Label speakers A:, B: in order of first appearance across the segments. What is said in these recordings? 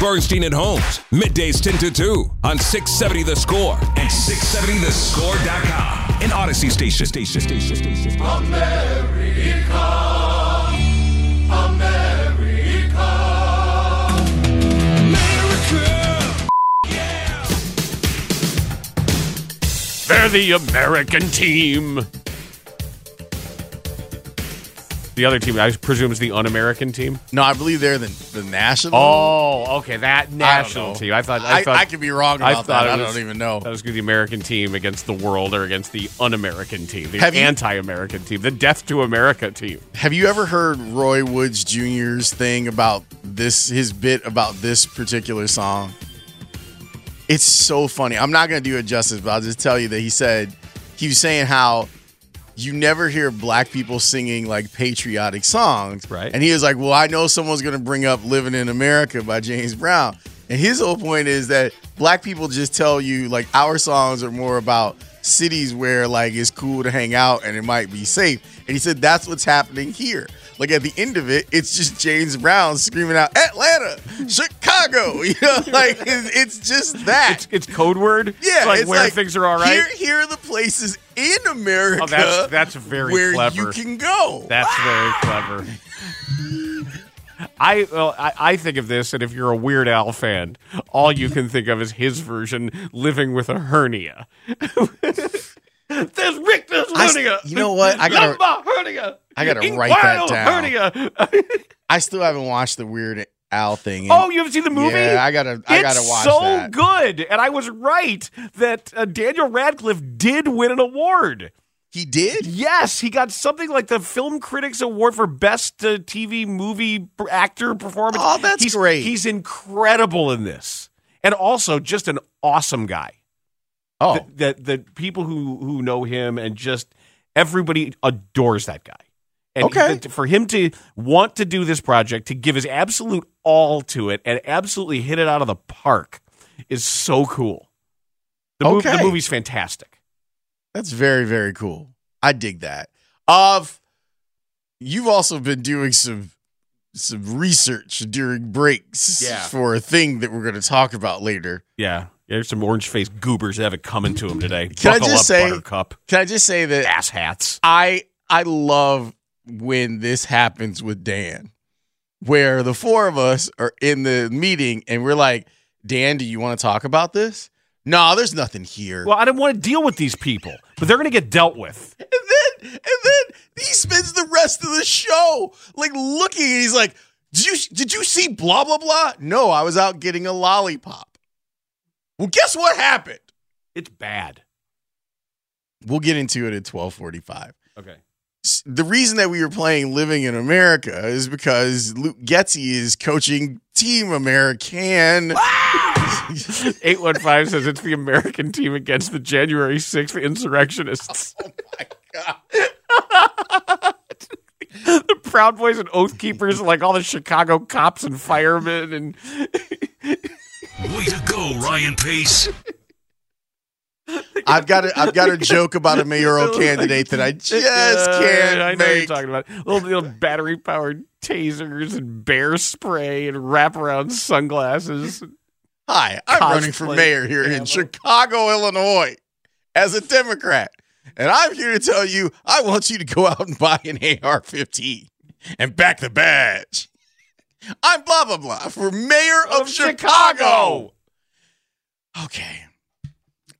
A: Bernstein and Holmes, middays 10 to 2 on 670 The Score and 670thescore.com. An Audacy station. Station, station, station.
B: America, America, America.
C: They're the American team. The other team, I presume, is the un-American team.
D: No, I believe they're the the national.
C: Oh, okay, that national team. I thought.
D: I,
C: I, thought,
D: I could be wrong about
C: thought
D: that.
C: it
D: I
C: was-
D: don't even know.
C: That was going to be the American team against the world or against the un-American team, the
D: Have
C: anti-American team, the death to America team.
D: Have you ever heard Roy Woods Jr.'s thing about this? His bit about this particular song. It's so funny. I'm not going to do it justice, but I'll just tell you that he said he was saying how you never hear black people singing like patriotic songs,
C: Right.
D: And he was like, "Well, I know someone's going to bring up "Living in America" by James Brown." And his whole point is that black people just tell you like our songs are more about cities where like it's cool to hang out and it might be safe. And he said that's what's happening here. Like at the end of it, it's just James Brown screaming out Atlanta, Chicago. You know, like it's, it's just that.
C: It's, it's code word.
D: yeah,
C: it's like
D: it's
C: where
D: like,
C: thing are all right.
D: Here, here are the places in America.
C: Oh, that's- that's very
D: where
C: clever.
D: you can go.
C: That's very clever. I well, I, I think of this, and if you're a Weird Al fan, all you can think of is his version, living with a hernia. There's Rick, there's
D: I s-
C: hernia.
D: you know what? I gotta-
C: Lumbar hernia.
D: I gotta write that down.
C: Hernia.
D: I still haven't watched the Weird Al thing.
C: oh, you haven't seen the movie?
D: Yeah, I gotta. I
C: it's
D: gotta watch it.
C: It's so
D: that.
C: good, and I was right that uh, Daniel Radcliffe did win an award.
D: He did.
C: Yes, he got something like the Film Critics Award for Best uh, TV Movie Actor Performance.
D: Oh, that's
C: he's,
D: great.
C: He's incredible in this, and also just an awesome guy.
D: Oh,
C: That the people who who know him and just everybody adores that guy. And
D: Okay.
C: for him to want to do this project, to give his absolute all to it, and absolutely hit it out of the park, is so cool. The,
D: Okay.
C: the movie's fantastic.
D: that's very very cool. I dig that. Of you've also been doing some some research during breaks
C: Yeah.
D: for a thing that we're going to talk about later.
C: Yeah. There's some orange faced goobers that have it coming to him today.
D: Can I just
C: up,
D: say-
C: Buttercup.
D: Can I just say that
C: Ass hats.
D: I I love when this happens with Dan, where the four of us are in the meeting and we're like, Dan, do you want to talk about this? No, there's nothing here.
C: Well, I don't want to deal with these people, but they're going to get dealt with.
D: And then and then he spends the rest of the show like looking and he's like, Did you did you see blah blah blah? No, I was out getting a lollipop. Well, guess what happened?
C: It's bad.
D: We'll get into it at 1245.
C: Okay.
D: S- The reason that we were playing Living in America is because Luke Getsy is coaching Team American. Ah!
C: 815 says it's the American team against the January 6th insurrectionists.
D: oh my God.
C: the Proud Boys and Oath Keepers, like all the Chicago cops and firemen. And
A: Way to go, Ryan Pace.
D: I've got a, I've got a joke about a mayoral candidate that I just
C: Uh,
D: can't
C: I know what you're talking about. Little, little battery powered tasers and bear spray and wraparound sunglasses.
D: Hi, I'm running for mayor here in
C: camo.
D: Chicago, Illinois, as a Democrat. And I'm here to tell you I want you to go out and buy an AR 15 and back the badge. I'm blah, blah, blah for mayor of,
C: Of
D: Chicago.
C: Chicago.
D: Okay.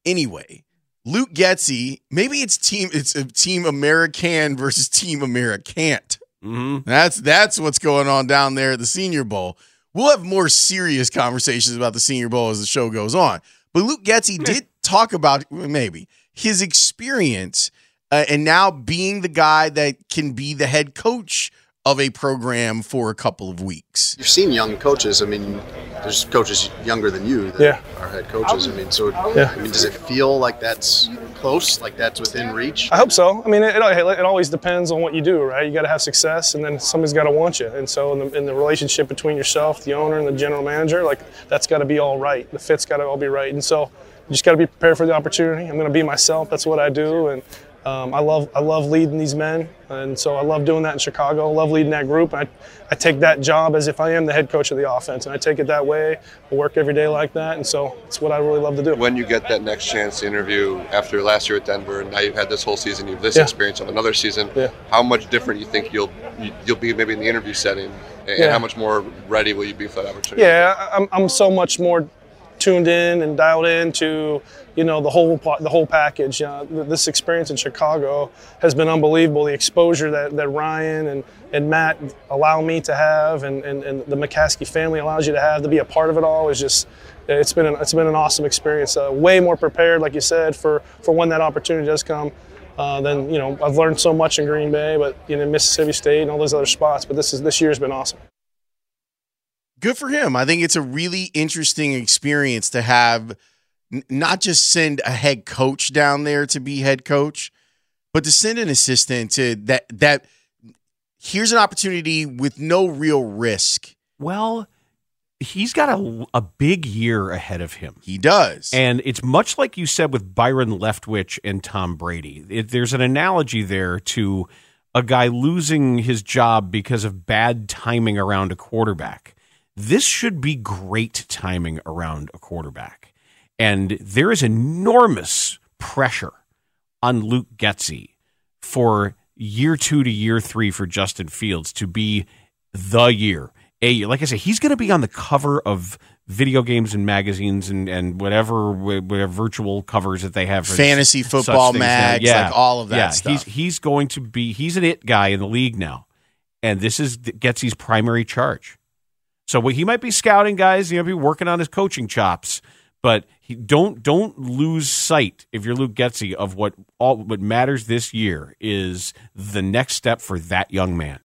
D: Anyway, Luke Getsy, maybe it's team it's a team American versus team Americant.
C: Mm-hmm.
D: That's that's what's going on down there at the Senior Bowl. We'll have more serious conversations about the Senior Bowl as the show goes on. But Luke Getsy did talk about maybe his experience uh, and now being the guy that can be the head coach of a program for a couple of weeks.
E: You've seen young coaches. I mean, there's coaches younger than you that
F: Yeah.
E: are head coaches. I mean, so
F: Yeah.
E: I mean, does it feel like that's close, like that's within reach?
F: I hope so. I mean, it, it, it always depends on what you do, right? You got to have success, and then somebody's got to want you. And so, in the, in the relationship between yourself, the owner, and the general manager, like that's got to be all right. The fit's got to all be right. And so, you just got to be prepared for the opportunity. I'm going to be myself. That's what I do, and um, I love I love leading these men, and so I love doing that in Chicago. I love leading that group. I, I take that job as if I am the head coach of the offense, and I take it that way. I work every day like that, and so it's what I really love to do.
G: When you get that next chance to interview after last year at Denver, and now you've had this whole season, you've this
F: Yeah.
G: experience of another season.
F: Yeah.
G: How much different you think you'll you- you'll be maybe in the interview setting, and
F: Yeah.
G: how much more ready will you be for that opportunity?
F: Yeah, I'm, I'm so much more tuned in and dialed in to you know the whole the whole package. Uh, this experience in Chicago has been unbelievable. The exposure that, that Ryan and, and Matt allow me to have, and, and, and the McCaskey family allows you to have to be a part of it all is just it's been an, it's been an awesome experience. Uh, way more prepared, like you said, for for when that opportunity does come. Uh, then you know I've learned so much in Green Bay, but you know Mississippi State and all those other spots. But this is this year's been awesome.
D: Good for him. I think it's a really interesting experience to have n- not just send a head coach down there to be head coach, but to send an assistant to that that here's an opportunity with no real risk.
C: Well, he's got a, a big year ahead of him.
D: He does.
C: And it's much like you said with Byron Leftwich and Tom Brady. It, there's an analogy there to a guy losing his job because of bad timing around a quarterback. This should be great timing around a quarterback. And there is enormous pressure on Luke Getsy for year two to year three for Justin Fields to be the year. A year. Like I said, he's going to be on the cover of video games and magazines and, and whatever, whatever virtual covers that they have for
D: Fantasy football mags, like all of that
C: yeah,
D: stuff.
C: He's, he's going to be, he's an it guy in the league now. And this is Getsy's primary charge. So he might be scouting guys, he might be working on his coaching chops, but he, don't don't lose sight if you're Luke Getsy of what all what matters this year is the next step for that young man.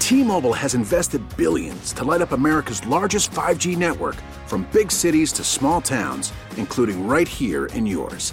H: T-Mobile has invested billions to light up America's largest 5G network from big cities to small towns, including right here in yours.